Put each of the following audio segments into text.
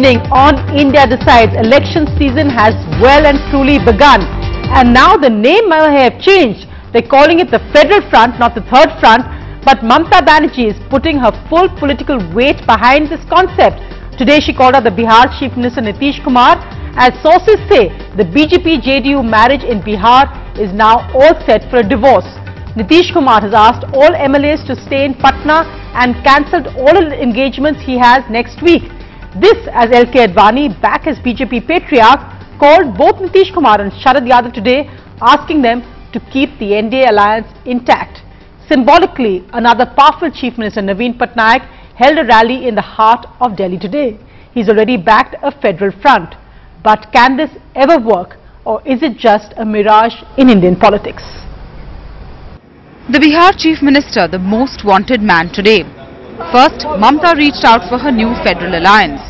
Evening. On India Decides, election season has well and truly begun. And now the name may have changed. They're calling it the Federal Front, not the Third Front. But Mamta Banerjee is putting her full political weight behind this concept. Today she called out the Bihar Chief Minister Nitish Kumar. As sources say, the BJP-JDU marriage in Bihar is now all set for a divorce. Nitish Kumar has asked all MLAs to stay in Patna and cancelled all engagements he has next week. This as LK Advani, back as BJP patriarch, called both Nitish Kumar and Sharad Yadav today, asking them to keep the NDA alliance intact. Symbolically, another powerful Chief Minister Naveen Patnaik held a rally in the heart of Delhi today. He's already backed a federal front. But can this ever work or is it just a mirage in Indian politics? The Bihar Chief Minister, the most wanted man today. First, Mamta reached out for her new federal alliance.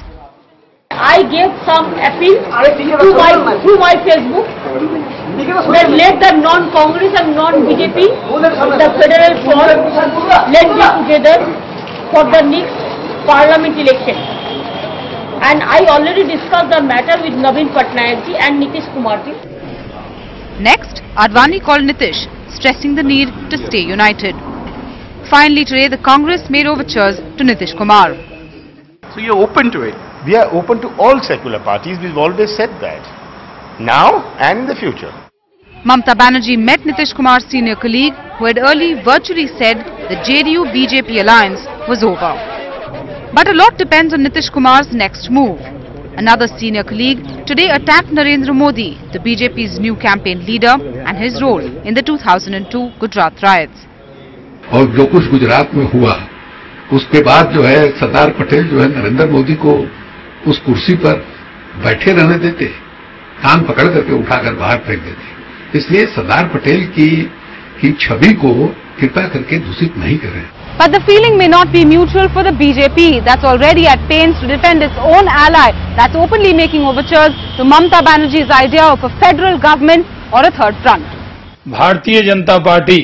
I gave some appeal to my through my Facebook that let the non-Congress and non-BJP, the federal front, let be together for the next parliament election. And I already discussed the matter with Naveen Patnaik ji and Nitish Kumar ji. Next, Advani called Nitish, stressing the need to stay united. Finally today, the Congress made overtures to Nitish Kumar. So you're open to it. We are open to all secular parties. We've always said that. Now and in the future. Mamta Banerjee met Nitish Kumar's senior colleague who had early virtually said the JDU-BJP alliance was over. But a lot depends on Nitish Kumar's next move. Another senior colleague today attacked Narendra Modi, the BJP's new campaign leader, and his role in the 2002 Gujarat riots. और जो कुछ गुजरात में हुआ उसके बाद जो है सरदार पटेल जो है नरेंद्र मोदी को उस कुर्सी पर बैठे रहने देते कान पकड़ करके उठाकर बाहर फेंक देते इसलिए सरदार पटेल की की छवि को कृपा करके दूषित नहीं करें But the feeling may not be mutual for the BJP that's already at pains to defend its own ally that's openly making overtures to Mamta Banerjee's idea of a federal government or a third front. Bharatiya Janata party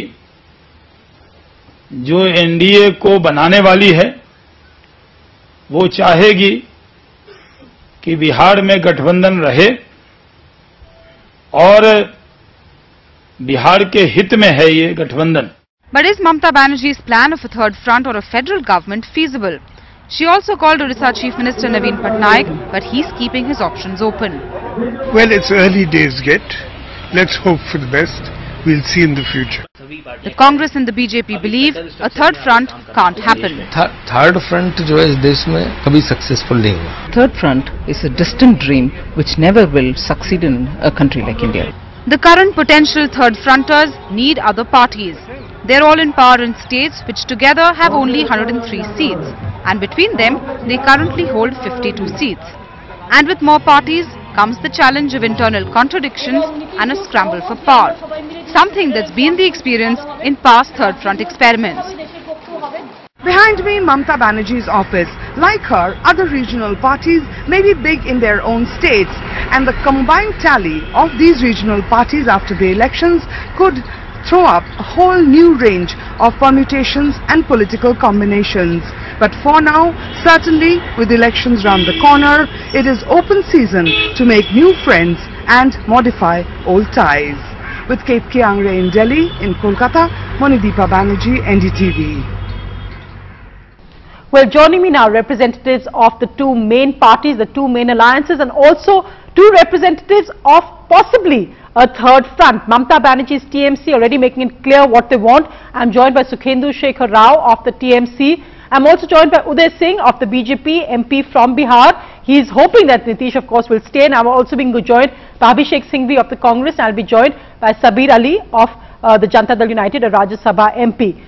जो NDA को बनाने वाली है वो चाहेगी कि बिहार में गठबंधन रहे और बिहार के हित में है ये गठबंधन But is Mamta Banerjee's plan of a third front or a federal government feasible? She also called Orissa Chief Minister Naveen Patnaik, but he's keeping his options open. Well, it's early days yet. Let's hope for the best. We'll see in the future. The Congress and the BJP believe a third front can't happen. Third front जो है इस देश में कभी successful नहीं हुआ Third front is a distant dream which never will succeed in a country like India. The current potential third fronters need other parties. They're all in power in states which together have only 103 seats and between them they currently hold 52 seats. And with more parties comes the challenge of internal contradictions and a scramble for power. Something that's been the experience in past third front experiments. Behind me, Mamta Banerjee's office. Like her, other regional parties may be big in their own states and the combined tally of these regional parties after the elections could throw up a whole new range of permutations and political combinations. But for now, certainly with elections round the corner, it is open season to make new friends and modify old ties. With Kate Kiangre in Delhi, in Kolkata, Monideepa Banerjee, NDTV. Well, joining me now, representatives of the two main parties, the two main alliances, and also two representatives of possibly a third front. Mamta Banerjee's TMC already making it clear what they want. I'm joined by Sukhendu Shekhar Roy of the TMC. I'm also joined by Uday Singh of the BJP MP from Bihar. He is hoping that Nitish, of course, will stay. And I'm also being joined by Abhishek Singhvi of the Congress. And I'll be joined by Sabir Ali of uh, the Janata Dal United, a Rajya Sabha MP.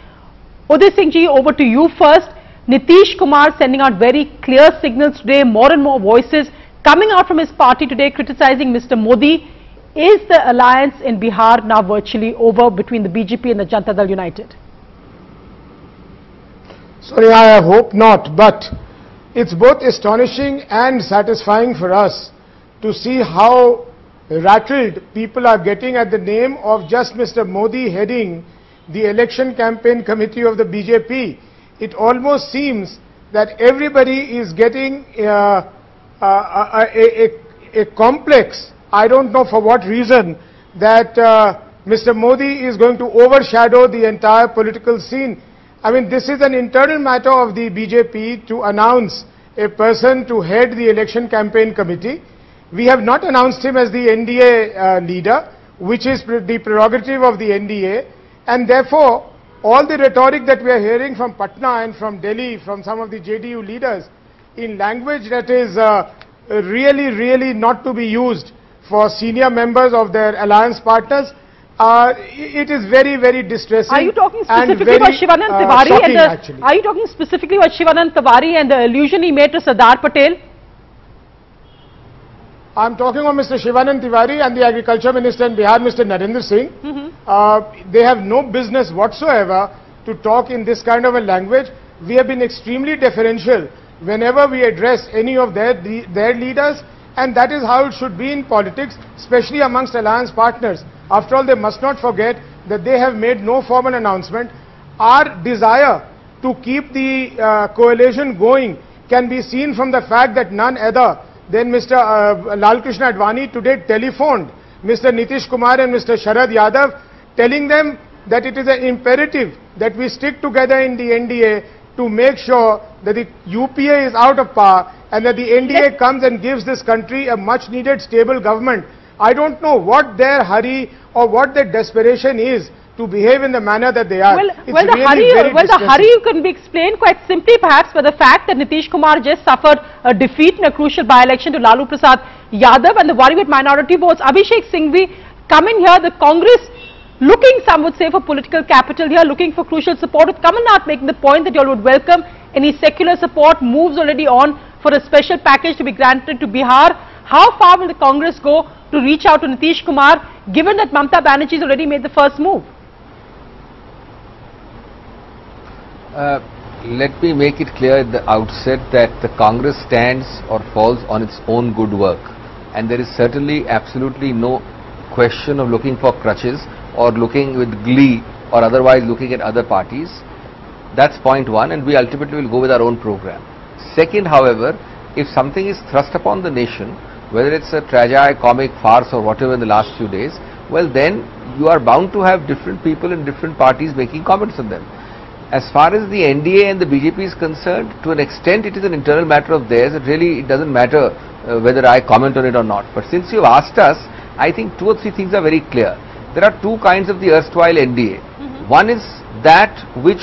Uday Singh ji, over to you first. Nitish Kumar sending out very clear signals today, more and more voices coming out from his party today criticizing Mr. Modi. Is the alliance in Bihar now virtually over between the BJP and the Janata Dal United? Sorry, I hope not, but it's both astonishing and satisfying for us to see how rattled people are getting at the name of just Mr. Modi heading the election campaign committee of the BJP. It almost seems that everybody is getting uh, uh, a, a, a complex, I don't know for what reason, that uh, Mr. Modi is going to overshadow the entire political scene. I mean, this is an internal matter of the BJP to announce a person to head the election campaign committee. We have not announced him as the NDA uh, leader, which is pre- the prerogative of the NDA, and therefore, all the rhetoric that we are hearing from Patna and from Delhi, from some of the JDU leaders, in language that is uh, really, really not to be used for senior members of their alliance partners, uh, it is very, very distressing. Are you talking specifically about Shivanand uh, Tiwari shocking, and the, actually. Are you talking specifically about Shivanand Tiwari and the allusion he made to Sardar Patel? I'm talking of Mr. Shivanand Tiwari and the Agriculture Minister in Bihar, Mr. Narendra Singh. Uh, they have no business whatsoever to talk in this kind of a language. We have been extremely deferential whenever we address any of their, their leaders and that is how it should be in politics, especially amongst alliance partners. After all, they must not forget that they have made no formal announcement. Our desire to keep the uh, coalition going can be seen from the fact that none other than Mr. Uh, Lal Krishna Advani today telephoned Mr. Nitish Kumar and Mr. Sharad Yadav telling them that it is an imperative that we stick together in the NDA to make sure that the UPA is out of power and that the NDA comes and gives this country a much needed stable government. I don't know what their hurry or what their desperation is to behave in the manner that they are. Well, well, the really hurry, well, the hurry can be explained quite simply perhaps by the fact that Nitish Kumar just suffered a defeat in a crucial by-election to Lalu Prasad Yadav and the worry with minority votes. Abhishek Singhvi come in here, the Congress looking, some would say, for political capital here, looking for crucial support, with Kamal Nath making the point that you all would welcome any secular support, moves already on for a special package to be granted to Bihar. How far will the Congress go to reach out to Nitish Kumar, given that Mamta Banerjee has already made the first move? Uh, let me make it clear at the outset that the Congress stands or falls on its own good work and there is certainly absolutely no question of looking for crutches or looking with glee or otherwise looking at other parties. That's point one and we ultimately will go with our own program. Second, however, if something is thrust upon the nation, whether it's a tragi, comic, farce or whatever in the last few days, well then you are bound to have different people in different parties making comments on them. As far as the NDA and the BJP is concerned, to an extent it is an internal matter of theirs. It really it doesn't matter uh, whether I comment on it or not. But since you have asked us, I think two or three things are very clear. There are two kinds of the erstwhile NDA. One is that which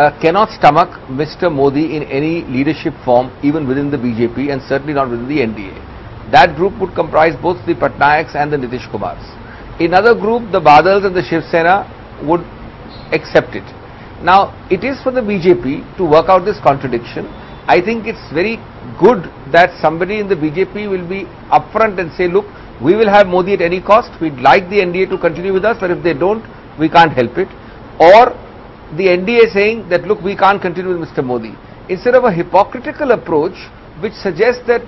uh, cannot stomach Mr. Modi in any leadership form, even within the BJP and certainly not within the NDA. That group would comprise both the Patnaiks and the Nitish Kumars. In other group, the Badals and the Shiv Sena, would accept it. Now, it is for the BJP to work out this contradiction. I think it's very good that somebody in the BJP will be upfront and say, look, we will have Modi at any cost. We'd like the NDA to continue with us, but if they don't, we can't help it. Or the NDA saying that, look, we can't continue with Mr. Modi. Instead of a hypocritical approach, which suggests that,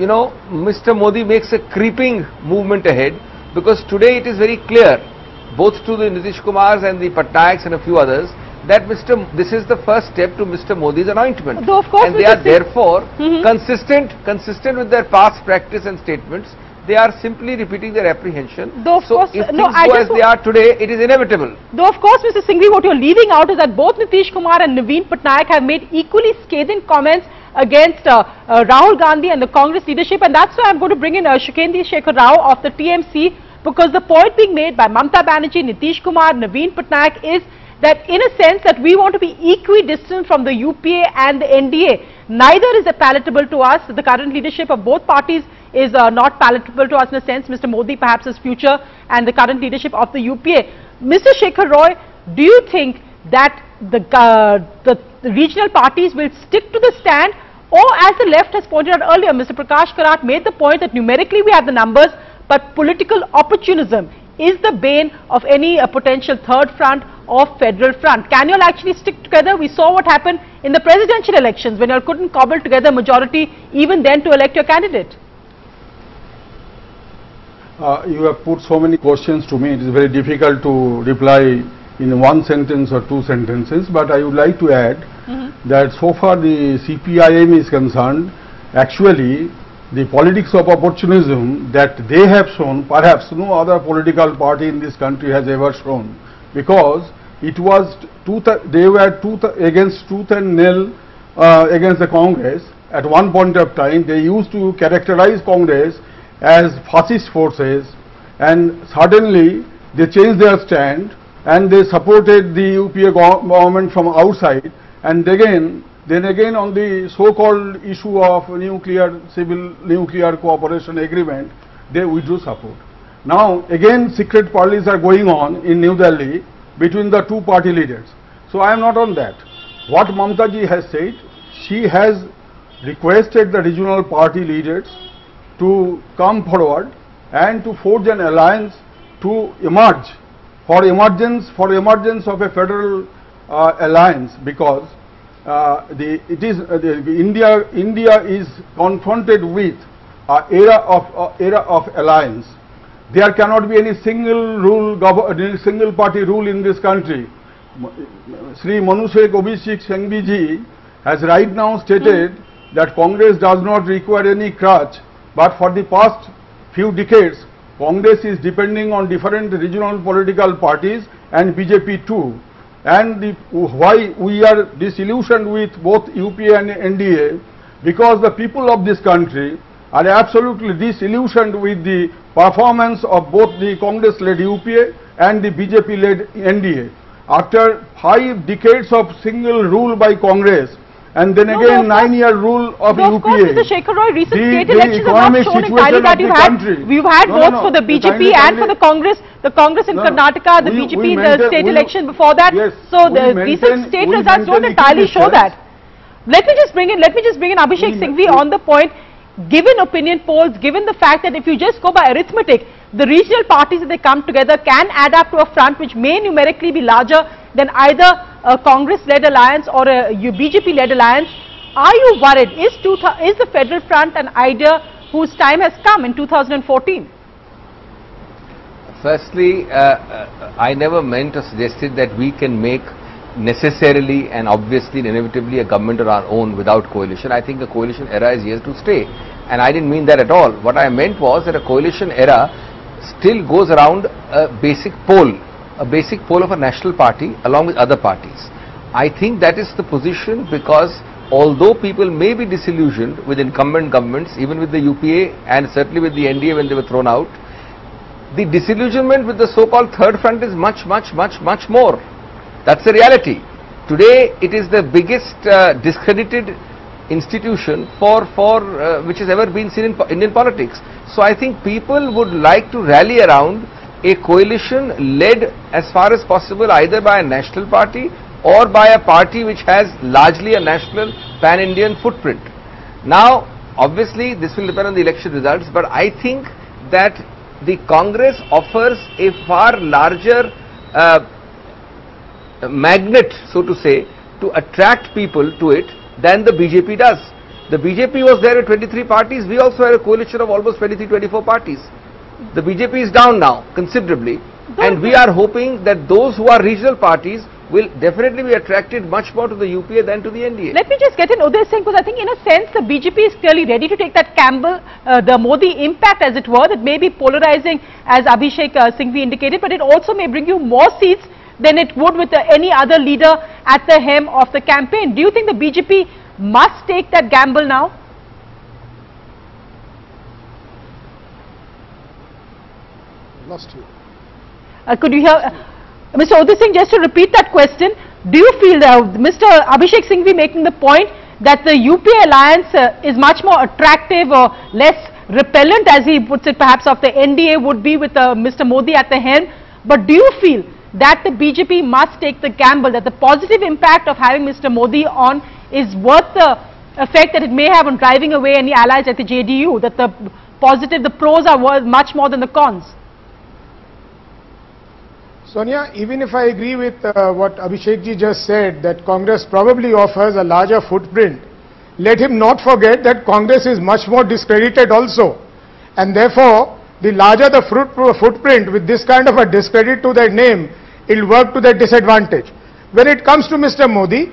you know, Mr. Modi makes a creeping movement ahead, because today it is very clear, both to the Nitish Kumars and the Patnaiks and a few others, that Mr. M- this is the first step to Mr. Modi's anointment. Though, of course, and they are therefore Mhm. consistent, consistent with their past practice and statements. They are simply repeating their apprehension. Though, of so course, if no, things I go as they are today, it is inevitable. Though of course, Mr. Singhvi, what you're leaving out is that both Nitish Kumar and Naveen Patnaik have made equally scathing comments against uh, uh, Rahul Gandhi and the Congress leadership and that's why I'm going to bring in uh, Sukhendu Shekhar Roy of the TMC because the point being made by Mamta Banerjee, Nitish Kumar, Naveen Patnaik is that in a sense that we want to be equidistant from the UPA and the NDA. Neither is palatable to us. The current leadership of both parties is uh, not palatable to us in a sense. Mr. Modi perhaps his future and the current leadership of the UPA. Mr. Shekhar Roy, do you think that the, uh, the, the regional parties will stick to the stand or as the left has pointed out earlier, Mr. Prakash Karat made the point that numerically we have the numbers, but political opportunism is the bane of any uh, potential third front or federal front. Can you all actually stick together? We saw what happened in the presidential elections when you all couldn't cobble together a majority even then to elect your candidate. Uh, you have put so many questions to me, it is very difficult to reply in one sentence or two sentences, but I would like to add that so far the CPIM is concerned, actually the politics of opportunism that they have shown, perhaps no other political party in this country has ever shown, because it was tooth, they were tooth against tooth and nail uh, against the Congress. At one point of time, they used to characterize Congress as fascist forces, and suddenly they changed their stand and they supported the UPA go- government from outside, and again then again on the so-called issue of nuclear, civil nuclear cooperation agreement, they withdrew support. Now again secret parleys are going on in New Delhi between the two party leaders. So I am not on that. What Mamta ji has said, she has requested the regional party leaders to come forward and to forge an alliance to emerge for emergence for emergence of a federal uh, alliance because uh, the it is uh, the India India is confronted with uh, era of uh, era of alliance. There cannot be any single rule single party rule in this country. Sri Manusek Abhishek Singhvi ji has right now stated that Congress does not require any crutch, but for the past few decades, Congress is depending on different regional political parties and BJP too. And the, why we are disillusioned with both UPA and NDA, because the people of this country are absolutely disillusioned with the performance of both the Congress-led UPA and the BJP-led NDA. After five decades of single rule by Congress, and then No, no, again of nine-year rule of No, of course, Mr. Shekhar Roy, recent The- state the elections have not shown entirely that you've had, we've had No, no, votes no, for the the BJP kindly- and for the Congress, the Congress in No, no. Karnataka, the We- BJP we in the state election before that. Yes, so the recent state results don't entirely show that. Let me just bring in, let me just bring in Abhishek Singhvi on the point, given opinion polls, given the fact that if you just go by arithmetic, the regional parties that they come together can add up to a front which may numerically be larger than either a Congress-led alliance or a BJP-led alliance. Are you worried? Is, is the Federal Front an idea whose time has come in 2014? Firstly, uh, uh, I never meant or suggested that we can make necessarily and obviously and inevitably a government of our own without coalition. I think the coalition era is here to stay. And I didn't mean that at all. What I meant was that a coalition era still goes around a basic pole, a basic pole of a national party along with other parties. I think that is the position because although people may be disillusioned with incumbent governments, even with the UPA and certainly with the NDA when they were thrown out, the disillusionment with the so-called third front is much, much, much, much more. That's the reality. Today, it is the biggest uh, discredited institution for, for uh, which has ever been seen in po- Indian politics. So I think people would like to rally around a coalition led as far as possible either by a national party or by a party which has largely a national pan-Indian footprint. Now, obviously, this will depend on the election results, but I think that the Congress offers a far larger uh, magnet, so to say, to attract people to it than the BJP does. The BJP was there with 23 parties, we also had a coalition of almost 23, 24 parties. The BJP is down now considerably and we are hoping that those who are regional parties will definitely be attracted much more to the UPA than to the NDA. Let me just get in Uday Singh because I think in a sense the BJP is clearly ready to take that Campbell, uh, the Modi impact as it were that may be polarizing as Abhishek uh, Singhvi indicated but it also may bring you more seats than it would with uh, any other leader at the helm of the campaign. Do you think the BJP must take that gamble now? Lost you. Uh, could you hear, uh, Mr. Uday Singh, just to repeat that question, do you feel that Mr. Abhishek Singhvi making the point that the UPA alliance uh, is much more attractive or less repellent, as he puts it, perhaps of the NDA would be with uh, Mr. Modi at the helm? But do you feel that the BJP must take the gamble, that the positive impact of having Mr. Modi on is worth the effect that it may have on driving away any allies at the JDU, that the positive, the pros are worth much more than the cons? Sonia, even if I agree with uh, what Abhishek ji just said, that Congress probably offers a larger footprint, let him not forget that Congress is much more discredited also. And therefore, the larger the footprint with this kind of a discredit to their name, it will work to their disadvantage. When it comes to Mr. Modi,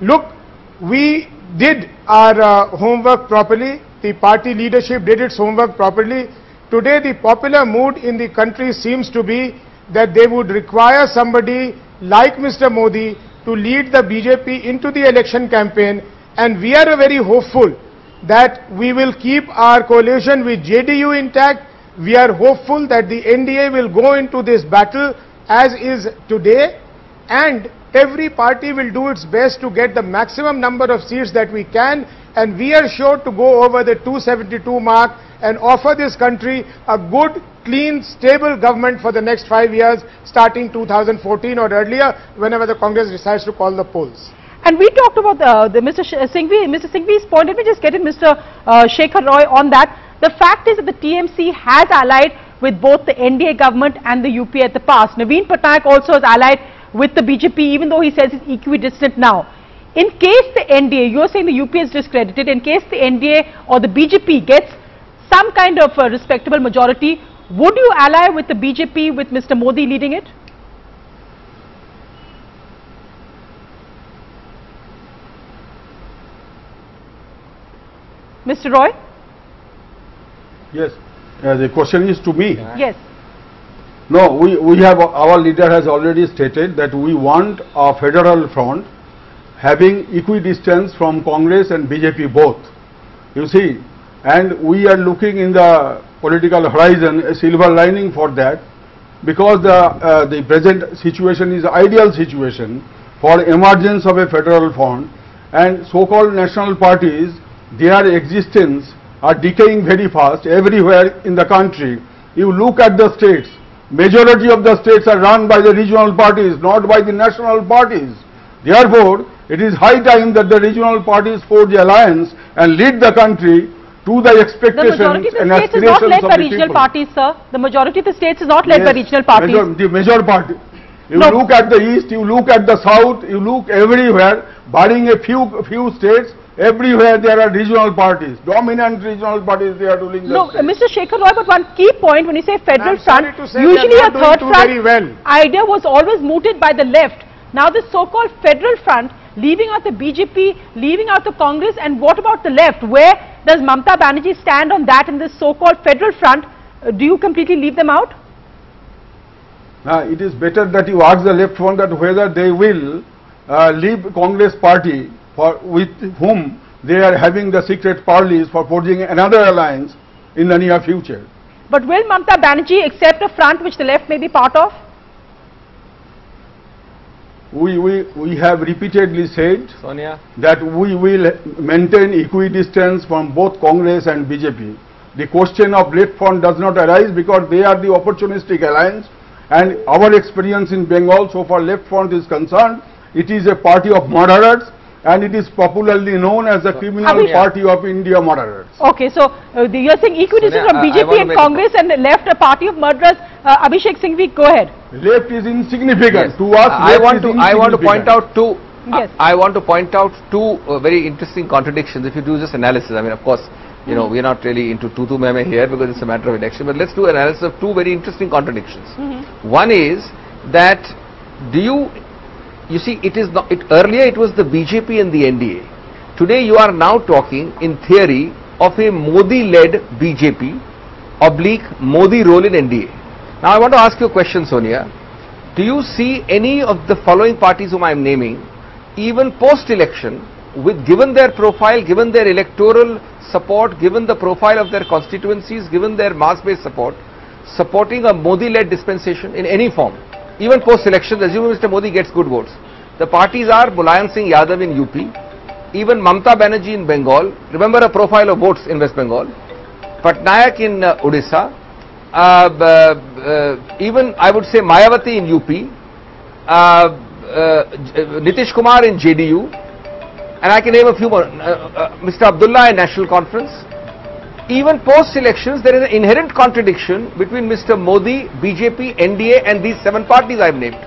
look, we did our uh, homework properly. the party leadership did its homework properly. Today, the popular mood in the country seems to be that they would require somebody like Mr. Modi to lead the BJP into the election campaign and we are very hopeful that we will keep our coalition with JDU intact. We are hopeful that the NDA will go into this battle as is today and every party will do its best to get the maximum number of seats that we can and we are sure to go over the 272 mark and offer this country a good, clean, stable government for the next five years starting 2014 or earlier whenever the Congress decides to call the polls. And we talked about the, the Mr. Singhvi, Mr. Singhvi's point. Let me just get in Mr. Uh, Shekhar Roy on that. The fact is that the TMC has allied with both the NDA government and the UP at the past. Naveen Patnaik also has allied with the BJP even though he says he's equidistant now. In case the NDA, you are saying the UP is discredited, in case the NDA or the BJP gets some kind of a respectable majority, would you ally with the BJP with Mr. Modi leading it? Mr. Roy? Yes. Uh, the question is to me. Yes. No, we, we have, our leader has already stated that we want a federal front having equidistance from Congress and BJP both. You see, and we are looking in the political horizon a silver lining for that because the, uh, the present situation is ideal situation for emergence of a federal front and so-called national parties, their existence are decaying very fast everywhere in the country. You look at the states, majority of the states are run by the regional parties, not by the national parties. Therefore, it is high time that the regional parties forge alliance and lead the country to the expectation The majority of the states is not led by regional people. parties, sir. The majority of the states is not led by regional parties. Major, the major party. You No. look at the east, you look at the south, you look everywhere, barring a few few states, everywhere there are regional parties, dominant regional parties they are ruling the No, state. Mr. Shekhar Roy, but one key point when you say federal front, usually a third front well. idea was always mooted by the left. Now this so-called federal front, leaving out the BJP, leaving out the Congress, and what about the left? Where does Mamta Banerjee stand on that in this so-called federal front? Uh, do you completely leave them out? Now, it is better that you ask the left front that whether they will uh, leave Congress party for with whom they are having the secret parleys for forging another alliance in the near future. But will Mamta Banerjee accept a front which the left may be part of? We, we, we have repeatedly said Sonia? that we will maintain equidistance from both Congress and BJP. The question of left front does not arise because they are the opportunistic alliance and our experience in Bengal so far left front is concerned, it is a party of murderers and it is popularly known as the criminal Abhi- party of India murderers. Okay, so uh, the, you're saying equidistant Sonia, from I- I BJP and Congress and left a party of murderers. Uh, Abhishek Singhvi, go ahead. Left is insignificant. Yes. To us, I want to I want to point out two Yes. I, I want to point out two uh, very interesting contradictions if you do this analysis I mean of course you know we are not really into tutu meme here because it's a matter of election but let's do analysis of two very interesting contradictions one is that do you you see it is not it earlier it was the BJP and the NDA today you are now talking in theory of a Modi led BJP oblique Modi role in NDA now I want to ask you a question Sonia. Do you see any of the following parties whom I am naming, even post-election, with given their profile, given their electoral support, given the profile of their constituencies, given their mass-based support, supporting a Modi-led dispensation in any form, even post-election, assuming Mr. Modi gets good votes. The parties are Mulayam Singh Yadav in UP, even Mamta Banerjee in Bengal, remember a profile of votes in West Bengal, Patnaik in uh, Odisha, uh, uh, even I would say Mayawati in UP, uh, uh, Nitish Kumar in JDU, and I can name a few more, Mr. Abdullah in National Conference. Even post-elections, there is an inherent contradiction between Mr. Modi, BJP, NDA and these seven parties I have named.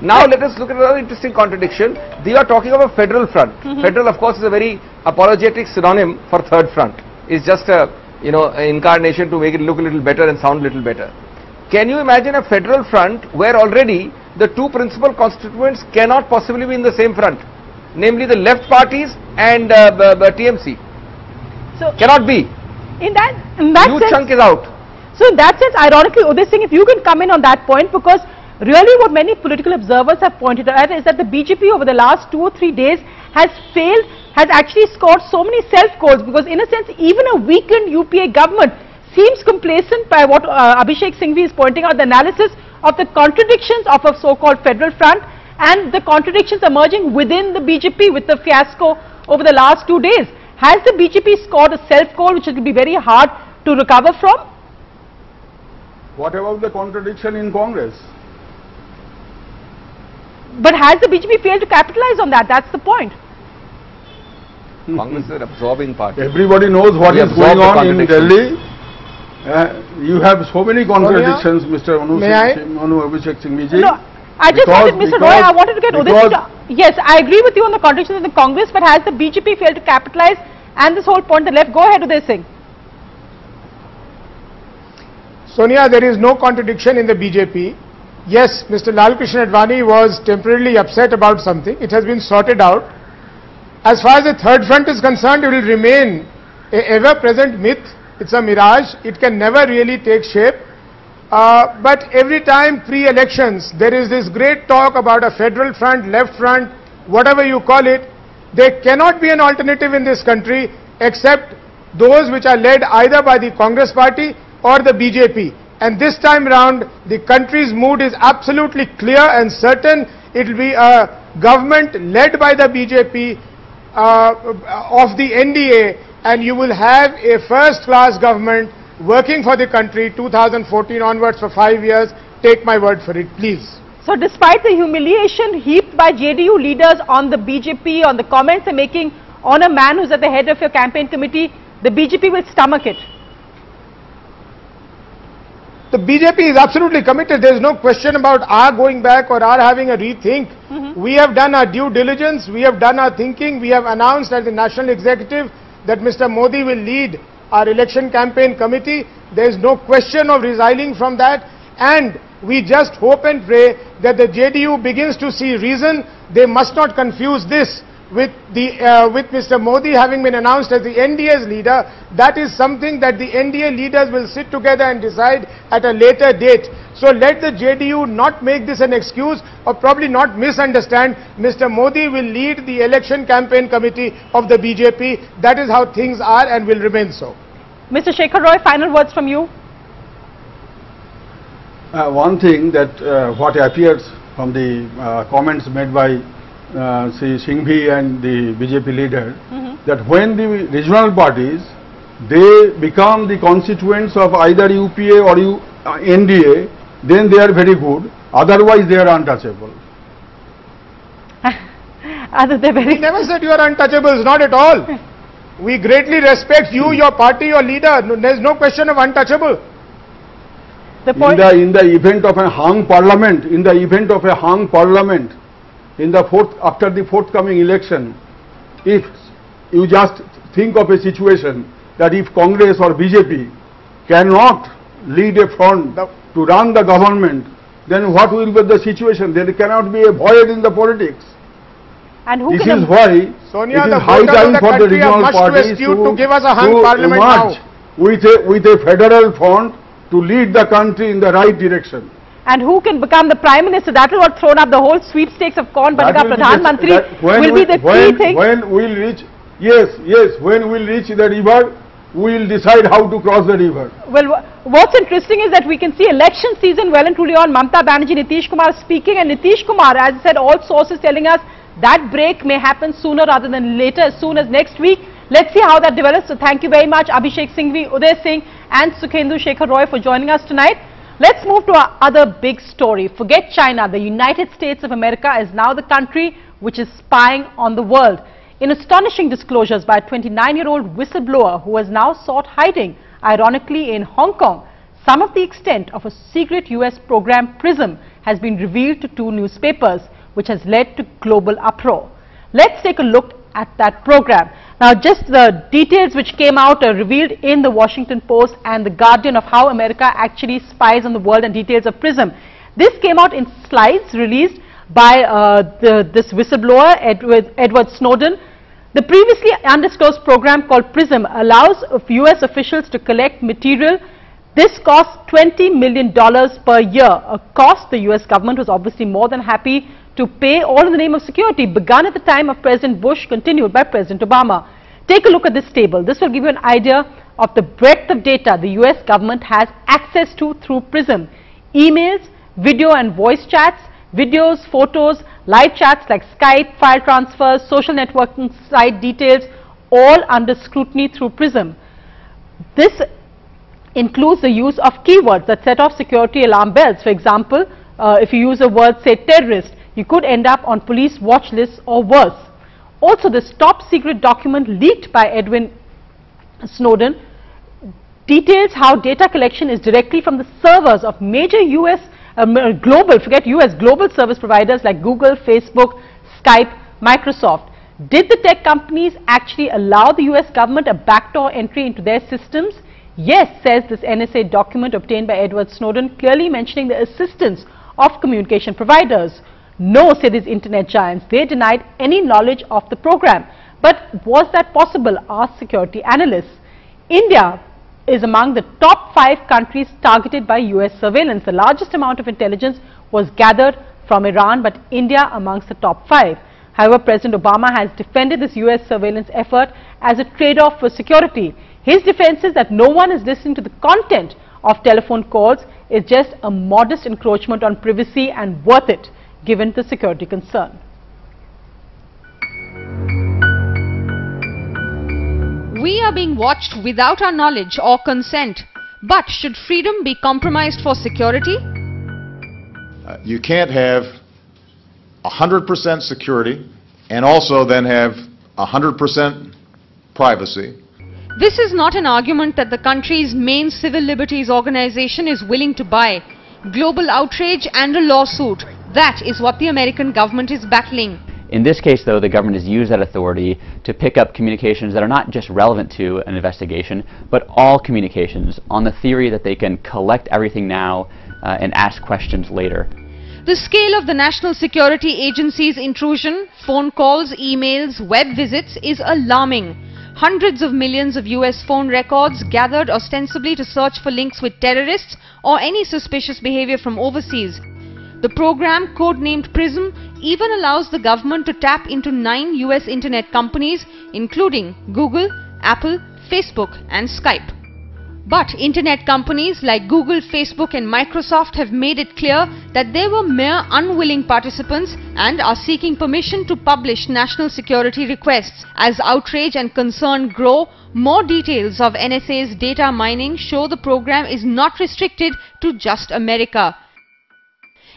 Now let us look at another interesting contradiction. They are talking of a federal front. Federal of course is a very apologetic synonym for third front. It's just a you know an incarnation to make it look a little better and sound a little better. Can you imagine a federal front where already the two principal constituents cannot possibly be in the same front, namely the left parties and uh, TMC? So, Cannot be. In that, in that Huge sense, chunk is out. So in that sense, ironically, Uday Singh, if you can come in on that point, because really what many political observers have pointed out is that the BJP over the last two or three days has failed, has actually scored so many self-goals, because in a sense, even a weakened UPA government seems complacent by what uh, Abhishek Singhvi is pointing out, the analysis of the contradictions of a so-called federal front and the contradictions emerging within the BJP with the fiasco over the last two days. Has the BJP scored a self-goal which it will be very hard to recover from? What about the contradiction in Congress? But has the BJP failed to capitalize on that? That's the point. Congress is an absorbing party. Everybody knows what We is going on in. Delhi. Uh, you have so many contradictions, Mr. Manu, May I? Manu Abhishek Singhvi ji. No, I just Because- wanted, Mr. Roy, I wanted to get Singh Yes, I agree with you on the contradictions in the Congress, but has the BJP failed to capitalize and this whole point the left? Go ahead, Uday Singh. Sonia, there is no contradiction in the BJP. Yes, Mr. Lal Krishna Advani was temporarily upset about something. It has been sorted out. As far as the third front is concerned, it will remain a ever-present myth. It's a mirage. It can never really take shape. Uh, but every time pre-elections, there is this great talk about a federal front, left front, whatever you call it. There cannot be an alternative in this country except those which are led either by the Congress party or the BJP. And this time round, the country's mood is absolutely clear and certain. It will be a government led by the BJP uh, of the NDA and you will have a first class government working for the country 2014 onwards for five years. Take my word for it, please. So despite the humiliation heaped by JDU leaders on the BJP, on the comments they're making on a man who's at the head of your campaign committee, the BJP will stomach it. The BJP is absolutely committed. There is no question about our going back or our having a rethink. Mm-hmm. We have done our due diligence. We have done our thinking. We have announced as the national executive that Mr. Modi will lead our election campaign committee. There is no question of resigning from that. And we just hope and pray that the JDU begins to see reason. They must not confuse this with the uh, with Mr. Modi having been announced as the NDA's leader, that is something that the NDA leaders will sit together and decide at a later date. So let the JDU not make this an excuse or probably not misunderstand. Mr. Modi will lead the election campaign committee of the BJP. That is how things are and will remain so. Mr. Shekhar Roy, final words from you. Uh, one thing that uh, what appears from the uh, comments made by uh, Sri Singhvi and the BJP leader, that when the regional parties, they become the constituents of either UPA or U, uh, NDA, then they are very good, otherwise they are untouchable. Other very We never said you are untouchables, not at all. We greatly respect you, your party, your leader. No, There is no question of untouchable. the In the, in the event of a hung parliament, in the event of a hung parliament, in the fourth, after the forthcoming election, if you just think of a situation that if Congress or BJP cannot lead a front to run the government, then what will be the situation? There cannot be a void in the politics. And who This can is why Sonia, it the is high of time the for the country are regional much too parties astute to give us a hung to parliament emerge now. with a, with a federal front to lead the country in the right direction. And who can become the prime minister? That will what thrown up the whole sweepstakes of That Banega Pradhan Mantri will we- be the when, key thing. When we'll reach, yes, yes, when we'll reach the river, we'll decide how to cross the river. Well, what's interesting is that we can see election season well and truly on. Mamta Banerjee, Nitish Kumar speaking, and Nitish Kumar, as I said, all sources telling us that break may happen sooner rather than later, as soon as next week. Let's see how that develops. So thank you very much, Abhishek Singhvi, Uday Singh, and Sukhendu Shekhar Roy for joining us tonight. Let's move to our other big story. Forget China. The United States of America is now the country which is spying on the world. In astonishing disclosures by a 29-year-old whistleblower who has now sought hiding, ironically in Hong Kong, some of the extent of a secret US program PRISM has been revealed to two newspapers, which has led to global uproar. Let's take a look at that program. Now, just the details which came out are revealed in the Washington Post and the Guardian of how America actually spies on the world and details of PRISM. This came out in slides released by uh, the, this whistleblower, Edward, Edward Snowden. The previously undisclosed program called PRISM allows US officials to collect material. This costs $20 million per year, a cost the US government was obviously more than happy to pay all in the name of security, begun at the time of President Bush, continued by President Obama. Take a look at this table. This will give you an idea of the breadth of data the US government has access to through PRISM. Emails, video and voice chats, videos, photos, live chats like Skype, file transfers, social networking site details, all under scrutiny through PRISM. This includes the use of keywords that set off security alarm bells. For example, uh, if you use a word say terrorist, you could end up on police watch lists or worse. Also, this top secret document leaked by Edward Snowden details how data collection is directly from the servers of major US um, uh, global, forget US, global service providers like Google, Facebook, Skype, Microsoft. Did the tech companies actually allow the US government a backdoor entry into their systems? Yes, says this NSA document obtained by Edward Snowden, clearly mentioning the assistance of communication providers. No, say these internet giants. They denied any knowledge of the program. But was that possible? Asked security analysts. India is among the top five countries targeted by US surveillance. The largest amount of intelligence was gathered from Iran, but India amongst the top five. However, President Obama has defended this US surveillance effort as a trade-off for security. His defense is that no one is listening to the content of telephone calls is just a modest encroachment on privacy and worth it given the security concern. We are being watched without our knowledge or consent. But should freedom be compromised for security? Uh, you can't have 100% security and also then have 100% privacy. This is not an argument that the country's main civil liberties organization is willing to buy. Global outrage and a lawsuit. That is what the American government is battling. In this case, though, the government has used that authority to pick up communications that are not just relevant to an investigation, but all communications on the theory that they can collect everything now uh, and ask questions later. The scale of the National Security Agency's intrusion, phone calls, emails, web visits is alarming. Hundreds of millions of US phone records gathered ostensibly to search for links with terrorists or any suspicious behavior from overseas. The program, codenamed PRISM, even allows the government to tap into nine US internet companies, including Google, Apple, Facebook and Skype. But internet companies like Google, Facebook and Microsoft have made it clear that they were mere unwilling participants and are seeking permission to publish national security requests. As outrage and concern grow, more details of NSA's data mining show the program is not restricted to just America.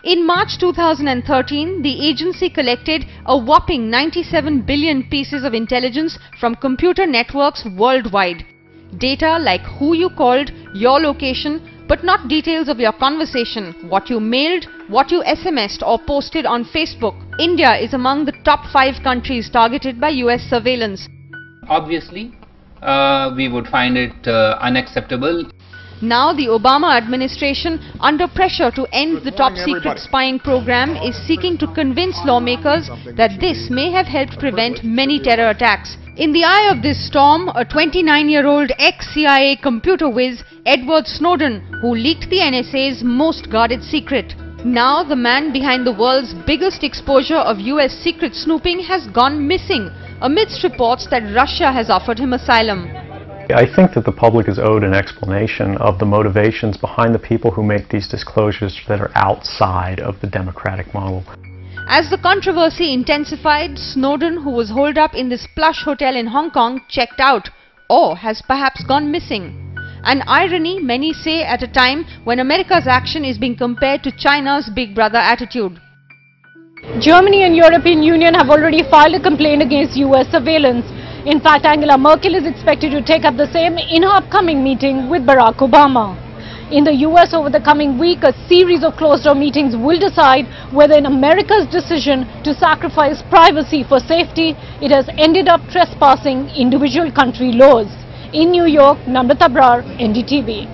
In March 2013, the agency collected a whopping 97 billion pieces of intelligence from computer networks worldwide. Data like who you called, your location, but not details of your conversation, what you mailed, what you SMSed or posted on Facebook. India is among the top five countries targeted by US surveillance. Obviously, uh, we would find it uh, unacceptable now the Obama administration, under pressure to end the top secret spying program, is seeking to convince lawmakers that this may have helped prevent many terror attacks. In the eye of this storm, a 29-year-old ex-CIA computer whiz, Edward Snowden, who leaked the NSA's most guarded secret. Now the man behind the world's biggest exposure of US secret snooping has gone missing amidst reports that Russia has offered him asylum. I think that the public is owed an explanation of the motivations behind the people who make these disclosures that are outside of the democratic model. As the controversy intensified, Snowden, who was holed up in this plush hotel in Hong Kong, checked out or has perhaps gone missing. An irony, many say, at a time when America's action is being compared to China's big brother attitude. Germany and European Union have already filed a complaint against US surveillance. In fact, Angela Merkel is expected to take up the same in her upcoming meeting with Barack Obama. In the US over the coming week, a series of closed-door meetings will decide whether in America's decision to sacrifice privacy for safety, it has ended up trespassing individual country laws. In New York, Namrata Brar, NDTV.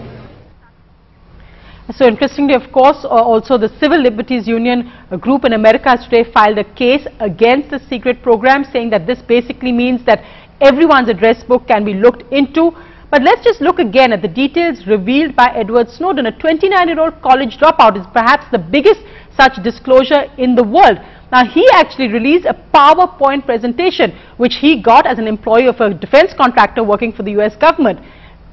So interestingly, of course, uh, also the Civil Liberties Union group in America has today filed a case against the secret program saying that this basically means that everyone's address book can be looked into. But let's just look again at the details revealed by Edward Snowden, a 29-year-old college dropout is perhaps the biggest such disclosure in the world. Now, he actually released a PowerPoint presentation which he got as an employee of a defense contractor working for the US government.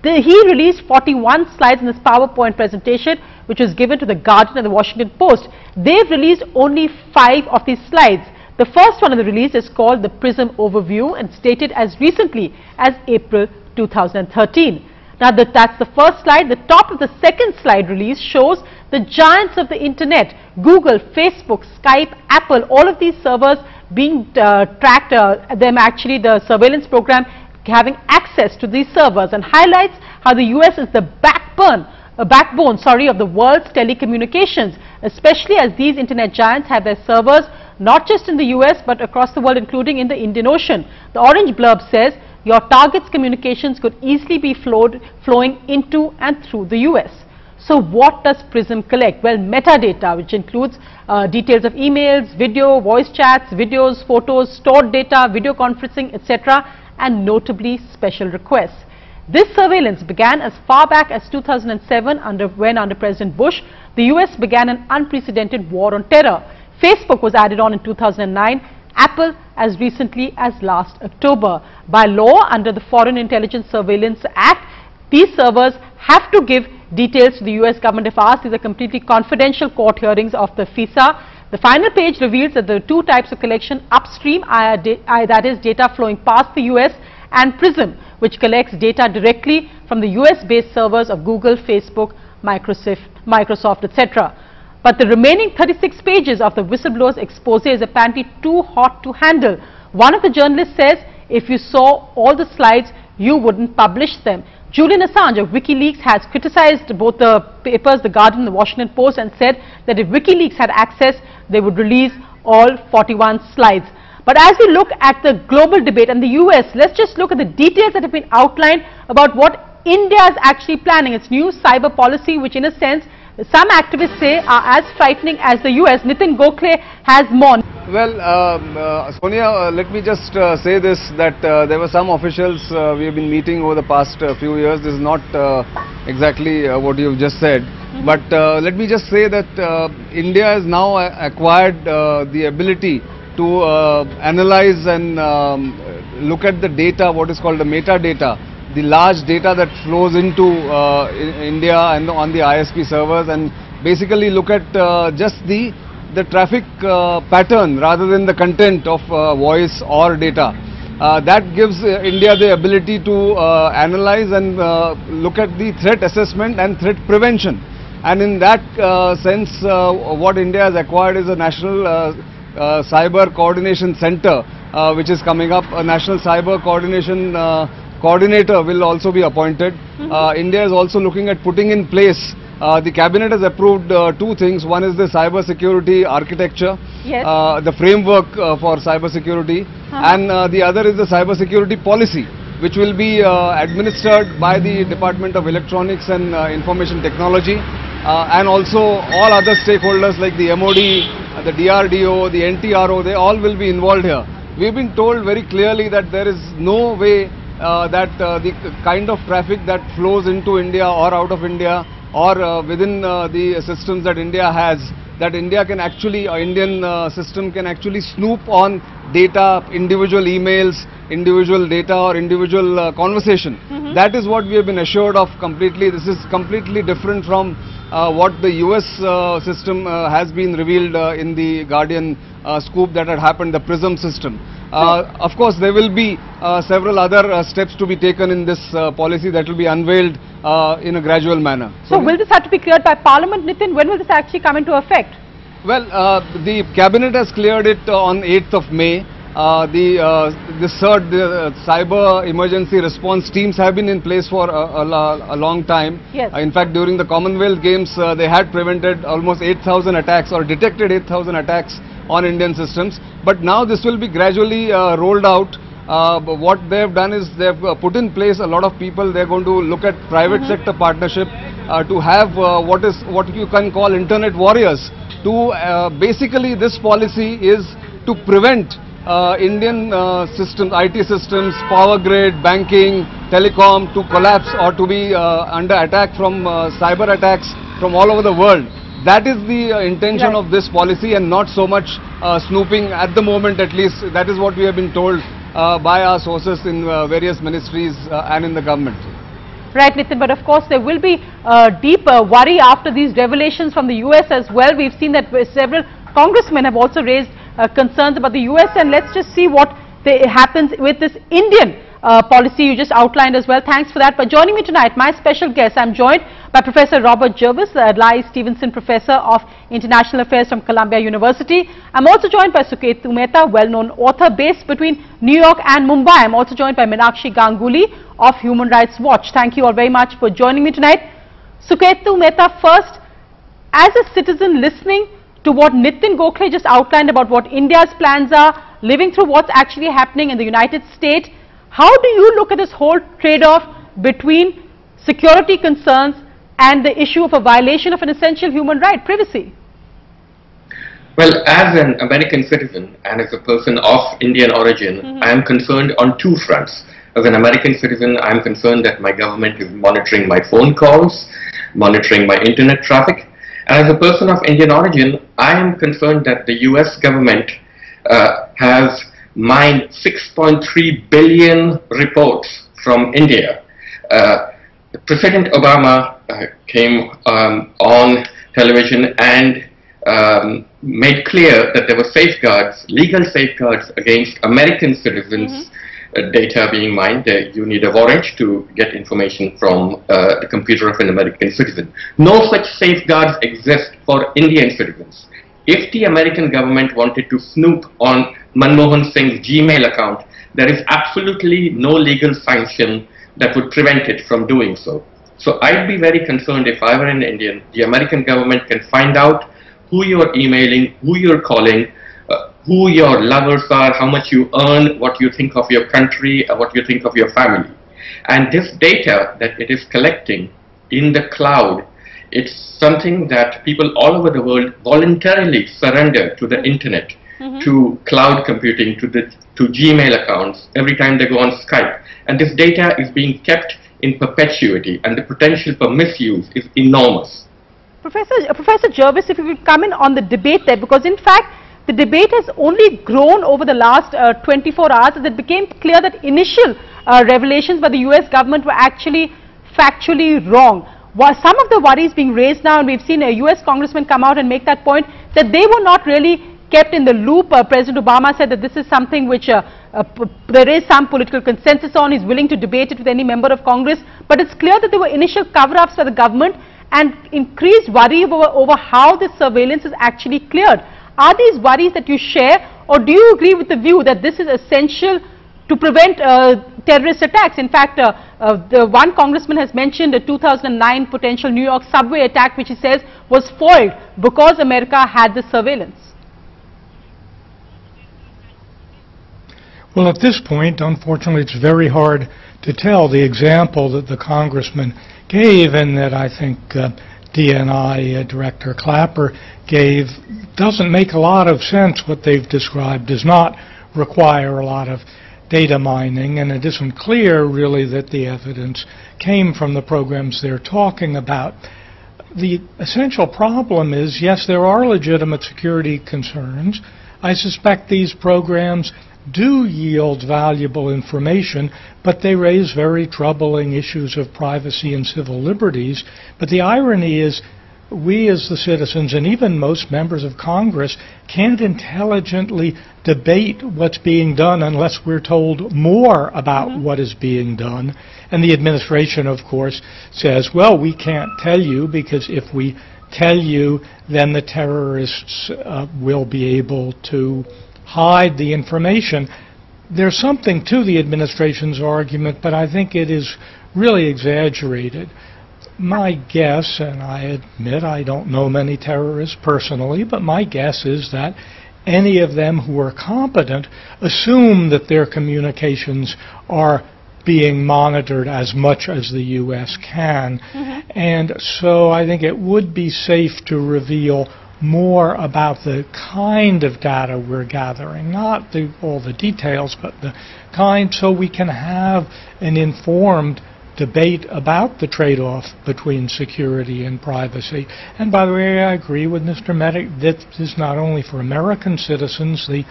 The, he released 41 slides in this PowerPoint presentation which was given to the Guardian and the Washington Post. They've released only five of these slides. The first one of the release is called the PRISM Overview and stated as recently as April 2013. Now that, that's the first slide. The top of the second slide release shows the giants of the internet, Google, Facebook, Skype, Apple, all of these servers being uh, tracked, uh, them actually the surveillance program having access to these servers and highlights how the US is the backbone, uh, backbone sorry, of the world's telecommunications, especially as these internet giants have their servers not just in the US but across the world including in the Indian Ocean. The orange blurb says your target's communications could easily be flowed, flowing into and through the US. So what does PRISM collect? Well, metadata, which includes uh, details of emails, video, voice chats, videos, photos, stored data, video conferencing, etc., and notably special requests. This surveillance began as far back as 2007 under, when under President Bush, the US began an unprecedented war on terror. Facebook was added on in 2009 Apple as recently as last October. By law, under the Foreign Intelligence Surveillance Act, these servers have to give details to the US government if asked. These are completely confidential court hearings of the FISA. The final page reveals that there are two types of collection, upstream, that is data flowing past the US, and PRISM, which collects data directly from the US-based servers of Google, Facebook, Microsoft, Microsoft etc. But the remaining 36 pages of the whistleblower's expose is apparently too hot to handle. One of the journalists says, if you saw all the slides, you wouldn't publish them. Julian Assange of WikiLeaks has criticized both the papers, The Guardian The Washington Post and said that if WikiLeaks had access, they would release all 41 slides. But as we look at the global debate and the US, let's just look at the details that have been outlined about what India is actually planning. Its new cyber policy, which in a sense some activists say are as frightening as the US. Nitin Gokhale has more. Well, um, uh, Sonia, uh, let me just uh, say this, that uh, there were some officials uh, we have been meeting over the past uh, few years. This is not exactly what you've just said. Mm -hmm. But let me just say that India has now acquired the ability to analyze and um, look at the data, what is called the metadata, the large data that flows into uh, in India and on the ISP servers and basically look at uh, just the the traffic uh, pattern rather than the content of uh, voice or data. Uh, that gives uh, India the ability to analyze and look at the threat assessment and threat prevention. And in that sense, what India has acquired is a national cyber coordination center, which is coming up, a national cyber coordination coordinator will also be appointed. Mm -hmm. uh, India is also looking at putting in place uh, the cabinet has approved uh, two things. One is the cyber security architecture, yes. Uh, the framework uh, for cyber security, -huh. and uh, the other is the cyber security policy, which will be administered by the Department of Electronics and Information Technology, and also all other stakeholders like the MOD, the DRDO, the NTRO, they all will be involved here. We've been told very clearly that there is no way uh, that uh, the kind of traffic that flows into India or out of India or uh, within uh, the systems that India has, that India can actually, uh, Indian uh, system can actually snoop on data, individual emails, individual data or individual conversation. Mm -hmm. That is what we have been assured of completely. This is completely different from what the US system has been revealed in the Guardian scoop that had happened, the PRISM system. Uh, of course, there will be uh, several other uh, steps to be taken in this policy that will be unveiled in a gradual manner. So, so will this have to be cleared by Parliament, Nitin? When will this actually come into effect? Well, the Cabinet has cleared it on 8th of May. Uh, the uh, the CERT, the uh, cyber emergency response teams have been in place for a, a, a long time. Yes. in fact, during the Commonwealth Games, they had prevented almost 8,000 attacks or detected 8,000 attacks on Indian systems. But now this will be gradually uh, rolled out. Uh, what they have done is they have uh, put in place a lot of people. They're going to look at private mm -hmm. sector partnership uh, to have uh, what is what you can call internet warriors. To uh, basically, this policy is to prevent uh, Indian uh, systems, IT systems, power grid, banking, telecom to collapse or to be uh, under attack from uh, cyber attacks from all over the world. That is the uh, intention of this policy and not so much uh, snooping at the moment at least. That is what we have been told uh, by our sources in uh, various ministries uh, and in the government. Right, Nitin, but of course there will be uh, deep uh, worry after these revelations from the US as well. We've seen that several congressmen have also raised uh, concerns about the US and let's just see what the, happens with this Indian uh, policy you just outlined as well. Thanks for that. But joining me tonight, my special guest, I'm joined by Professor Robert Jervis, uh, Adlai Stevenson Professor of International Affairs from Columbia University. I'm also joined by Suketu Mehta, well-known author based between New York and Mumbai. I'm also joined by Meenakshi Ganguly of Human Rights Watch. Thank you all very much for joining me tonight. Suketu Mehta, first, as a citizen listening to what Nitin Gokhale just outlined about what India's plans are, living through what's actually happening in the United States, how do you look at this whole trade-off between security concerns and the issue of a violation of an essential human right, privacy? Well, as an American citizen and as a person of Indian origin, mm -hmm. I am concerned on two fronts. As an American citizen, I am concerned that my government is monitoring my phone calls, monitoring my internet traffic. As a person of Indian origin, I am concerned that the US government uh, has mined 6.3 billion reports from India. Uh, President Obama uh, came um, on television and um, made clear that there were safeguards, legal safeguards against American citizens' mm -hmm. Uh, data being mined. You need a warrant to get information from uh, the computer of an American citizen. No such safeguards exist for Indian citizens. If the American government wanted to snoop on Manmohan Singh's Gmail account, there is absolutely no legal sanction that would prevent it from doing so. So I'd be very concerned if I were an Indian, the American government can find out who you're emailing, who you're calling, who your lovers are, how much you earn, what you think of your country, uh, what you think of your family. And this data that it is collecting in the cloud, it's something that people all over the world voluntarily surrender to the internet, mm -hmm. to cloud computing, to the to Gmail accounts every time they go on Skype. And this data is being kept in perpetuity and the potential for misuse is enormous. Professor, uh, Professor Jervis, if you could come in on the debate there, because in fact, the debate has only grown over the last uh, 24 hours as it became clear that initial uh, revelations by the US government were actually factually wrong. While Some of the worries being raised now, and we've seen a US congressman come out and make that point, that they were not really kept in the loop. Uh, President Obama said that this is something which uh, uh, there is some political consensus on. He's willing to debate it with any member of Congress. But it's clear that there were initial cover-ups by the government and increased worry over, over how this surveillance is actually cleared. Are these worries that you share or do you agree with the view that this is essential to prevent uh, terrorist attacks? In fact, uh, uh, the one congressman has mentioned a 2009 potential New York subway attack which he says was foiled because America had the surveillance. Well, at this point, unfortunately, it's very hard to tell. The example that the congressman gave and that I think uh, DNI uh, Director Clapper gave doesn't make a lot of sense. What they've described does not require a lot of data mining, and it isn't clear really that the evidence came from the programs they're talking about. The essential problem is, yes, there are legitimate security concerns. I suspect these programs do yield valuable information, but they raise very troubling issues of privacy and civil liberties. But the irony is, we as the citizens and even most members of Congress can't intelligently debate what's being done unless we're told more about mm -hmm. what is being done. And the administration, of course, says, well, we can't tell you because if we tell you, then the terrorists uh, will be able to hide the information. There's something to the administration's argument, but I think it is really exaggerated. My guess, and I admit I don't know many terrorists personally, but my guess is that any of them who are competent assume that their communications are being monitored as much as the U.S. can. Mm-hmm. And so I think it would be safe to reveal more about the kind of data we're gathering, not the, all the details, but the kind so we can have an informed debate about the trade-off between security and privacy. And by the way, I agree with Mr. Mehta that this is not only for American citizens, the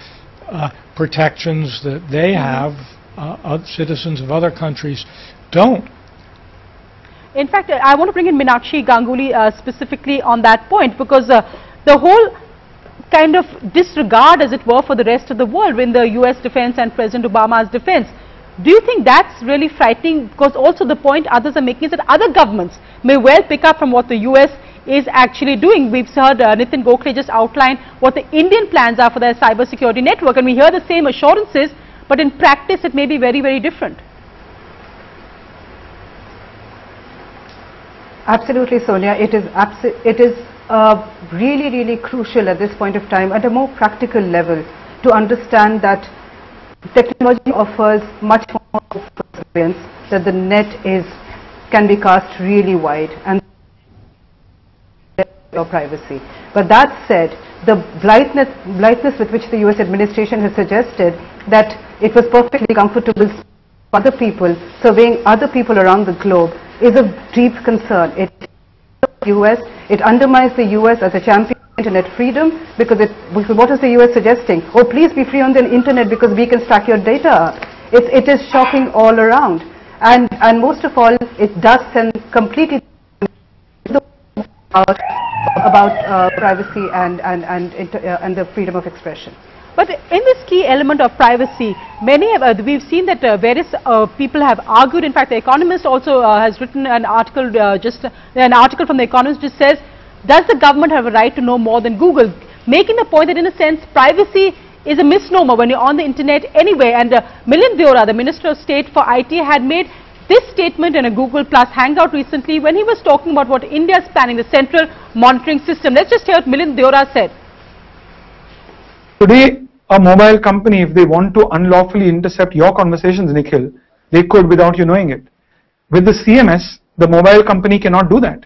uh, protections that they have, uh, citizens of other countries don't. In fact, uh, I want to bring in Meenakshi Ganguly uh, specifically on that point because uh, the whole kind of disregard, as it were, for the rest of the world in the U.S. defense and President Obama's defense. Do you think that's really frightening? Because also the point others are making is that other governments may well pick up from what the U.S. is actually doing. We've heard uh, Nitin Gokhale just outline what the Indian plans are for their cyber security network and we hear the same assurances, but in practice it may be very, very different. Absolutely, Sonia. It is, it is uh, really, really crucial at this point of time at a more practical level to understand that technology offers much more surveillance, that the net is, can be cast really wide and your privacy. But that said, the blindness with which the US administration has suggested that it was perfectly comfortable for other people, surveying other people around the globe is a deep concern. It US, it undermines the US as a champion internet freedom because it, what is the US suggesting? Oh, please be free on the internet because we can stack your data. It, it is shocking all around. And, and most of all, it does send completely about, about uh, privacy and, and, and, uh, and the freedom of expression. But in this key element of privacy, many have, uh, we've seen that uh, various uh, people have argued. In fact, the Economist also uh, has written an article, uh, just an article from the Economist, which says, "Does the government have a right to know more than Google?" Making the point that, in a sense, privacy is a misnomer when you're on the internet anyway. And uh, Milind Deora, the Minister of State for IT, had made this statement in a Google Plus Hangout recently when he was talking about what India is planning, the central monitoring system. Let's just hear what Milind Deora said. Today, a mobile company, if they want to unlawfully intercept your conversations, Nikhil, they could without you knowing it. With the CMS, the mobile company cannot do that.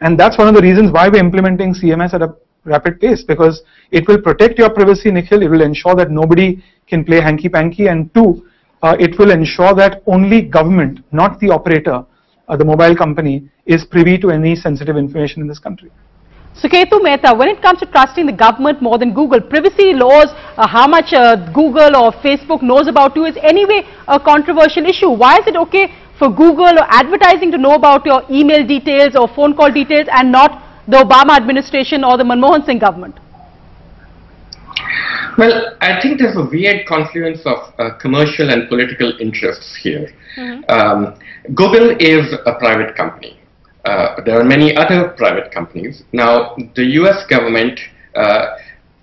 And that's one of the reasons why we're implementing CMS at a rapid pace because it will protect your privacy, Nikhil. It will ensure that nobody can play hanky-panky. And two, uh, it will ensure that only government, not the operator, uh, the mobile company, is privy to any sensitive information in this country. Suketu Mehta, when it comes to trusting the government more than Google, privacy laws, uh, how much uh, Google or Facebook knows about you is anyway a controversial issue. Why is it okay for Google or advertising to know about your email details or phone call details and not the Obama administration or the Manmohan Singh government? Well, I think there's a weird confluence of uh, commercial and political interests here. Um, Google is a private company. Uh, there are many other private companies. Now, the US government uh,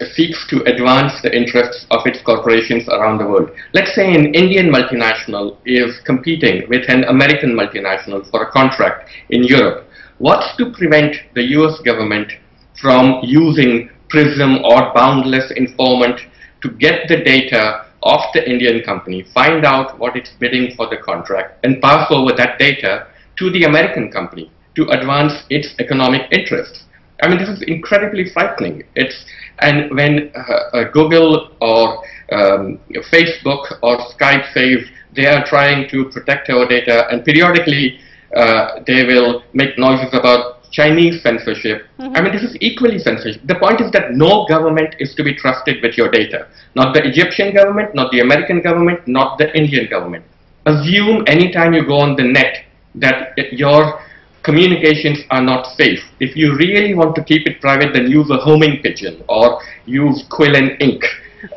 seeks to advance the interests of its corporations around the world. Let's say an Indian multinational is competing with an American multinational for a contract in Europe. What's to prevent the US government from using PRISM or Boundless Informant to get the data of the Indian company, find out what it's bidding for the contract, and pass over that data to the American company to advance its economic interests. I mean, this is incredibly frightening. It's and when uh, uh, Google or um, Facebook or Skype says they are trying to protect our data, and periodically uh, they will make noises about Chinese censorship. I mean, this is equally censorship. The point is that no government is to be trusted with your data. Not the Egyptian government, not the American government, not the Indian government. Assume anytime you go on the net that your communications are not safe. If you really want to keep it private, then use a homing pigeon or use quill and ink.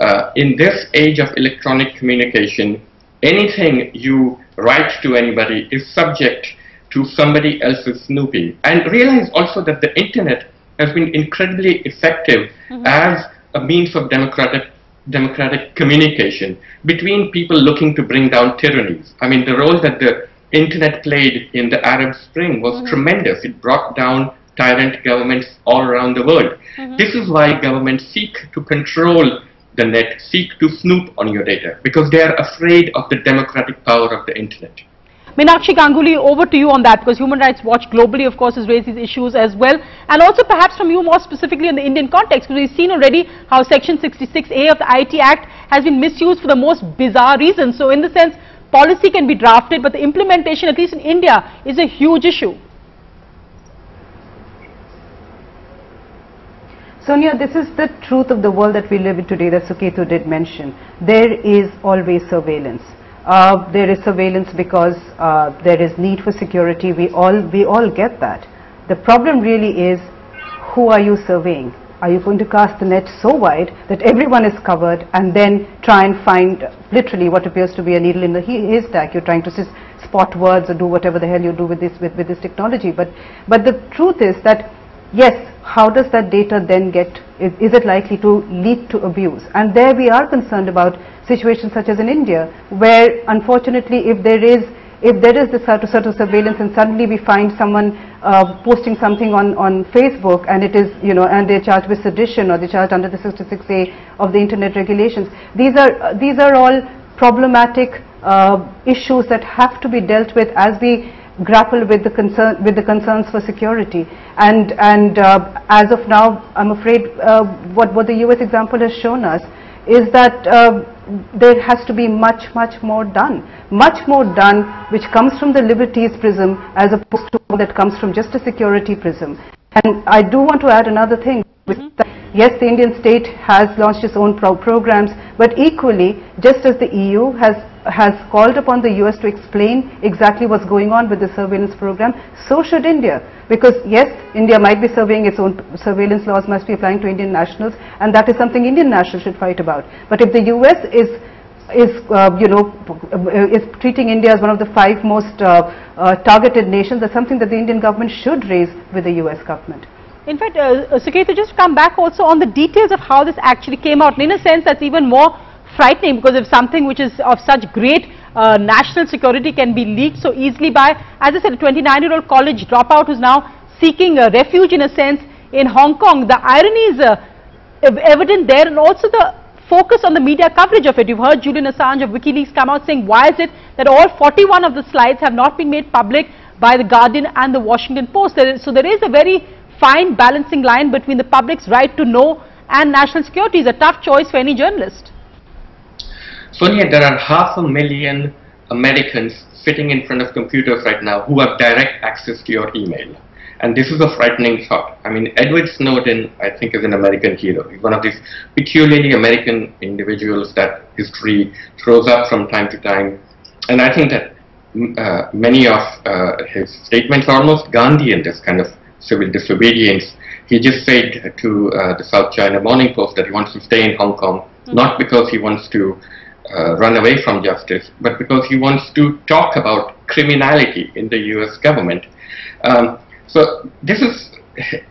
Uh, in this age of electronic communication, anything you write to anybody is subject to somebody else's snooping. And realize also that the internet has been incredibly effective as a means of democratic democratic communication between people looking to bring down tyrannies. I mean, the role that the internet played in the Arab Spring was mm-hmm. tremendous. It brought down tyrant governments all around the world. Mm-hmm. This is why governments seek to control the net seek to snoop on your data because they are afraid of the democratic power of the internet. Meenakshi Ganguly, over to you on that because Human Rights Watch globally, of course, has raised these issues as well. And also perhaps from you more specifically in the Indian context because we've seen already how Section 66A of the IT Act has been misused for the most bizarre reasons. So in the sense, policy can be drafted, but the implementation, at least in India, is a huge issue. Sonia, this is the truth of the world that we live in today that Suketu did mention. There is always surveillance. Uh, there is surveillance because uh, there is need for security. We all, we all get that. The problem really is who are you surveying? Are you going to cast the net so wide that everyone is covered and then try and find literally what appears to be a needle in the haystack? You're trying to spot words or do whatever the hell you do with this, with, with this technology. But, but the truth is that yes, how does that data then get, is, is, it likely to lead to abuse? And there we are concerned about situations such as in India, where unfortunately if there is, if there is this sort of, sort of surveillance and suddenly we find someone uh, posting something on, on Facebook and it is, you know, and they're charged with sedition or they're charged under the 66A of the internet regulations, these are, uh, these are all problematic uh, issues that have to be dealt with as we grapple with the concern with the concerns for security. And and uh, as of now I'm afraid uh, what what the US example has shown us is that uh, there has to be much much more done. Much more done which comes from the liberties prism as opposed to that comes from just a security prism. And I do want to add another thing mm -hmm. yes the Indian state has launched its own pro programs but equally just as the EU has has called upon the US to explain exactly what's going on with the surveillance program, so should India. Because yes, India might be surveying its own surveillance laws must be applying to Indian nationals and that is something Indian nationals should fight about. But if the US is is uh, you know is treating India as one of the five most uh, uh, targeted nations, that's something that the Indian government should raise with the US government. In fact, uh, Suketu, just come back also on the details of how this actually came out. And In a sense, that's even more frightening because if something which is of such great uh, national security can be leaked so easily by, as I said, a 29-year-old college dropout who's now seeking a refuge in a sense in Hong Kong. The irony is uh, evident there and also the focus on the media coverage of it. You've heard Julian Assange of WikiLeaks come out saying why is it that all 41 of the slides have not been made public by the Guardian and the Washington Post. so there is a very fine balancing line between the public's right to know and national security. is a tough choice for any journalist. Sonia, there are half a million Americans sitting in front of computers right now who have direct access to your email. And this is a frightening thought. I mean, Edward Snowden, I think, is an American hero. He's one of these peculiarly American individuals that history throws up from time to time. And I think that mm, uh, many of uh, his statements are almost Gandhian, this kind of civil disobedience. He just said to uh, the South China Morning Post that he wants to stay in Hong Kong, mm -hmm. not because he wants to uh, run away from justice, but because he wants to talk about criminality in the US government. Um, so this is,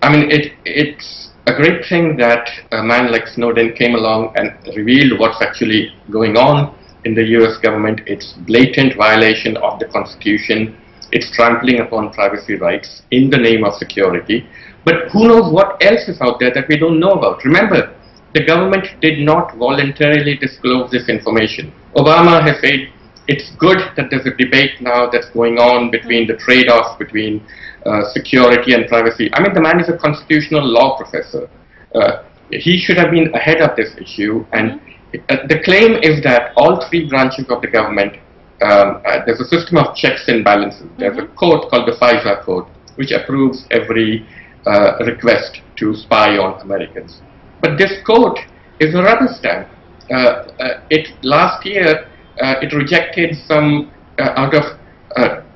I mean, it, it's a great thing that a man like Snowden came along and revealed what's actually going on in the US government. It's blatant violation of the Constitution. It's trampling upon privacy rights in the name of security. But who knows what else is out there that we don't know about. Remember, the government did not voluntarily disclose this information. Obama has said it's good that there's a debate now that's going on between the trade-off between uh, security and privacy. I mean, the man is a constitutional law professor. Uh, he should have been ahead of this issue. And uh, the claim is that all three branches of the government, um, uh, there's a system of checks and balances. There's a code called the FISA court, which approves every uh, request to spy on Americans. But this court is a rubber stamp. Uh, uh, it last year uh, it rejected some out of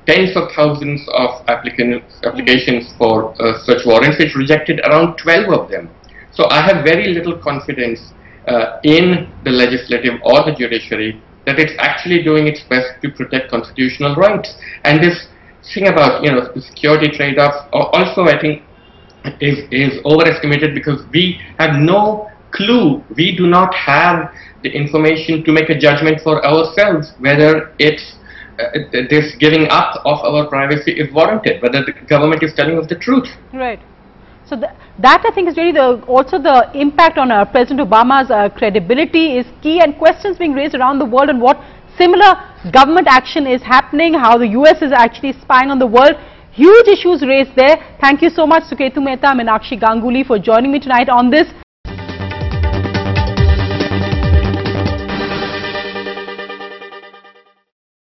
tens of thousands of applicants, applications for search warrants. It rejected around 12 of them. So I have very little confidence uh, in the legislative or the judiciary that it's actually doing its best to protect constitutional rights. And this thing about you know the security trade-offs also I think is, is overestimated because we have no clue. We do not have the information to make a judgment for ourselves whether it's uh, this giving up of our privacy is warranted, whether the government is telling us the truth. Right. So th that I think is really the also the impact on uh, President Obama's uh, credibility is key and questions being raised around the world on what similar government action is happening, how the US is actually spying on the world. Huge issues raised there. Thank you so much Suketu Mehta, Meenakshi Ganguly for joining me tonight on this.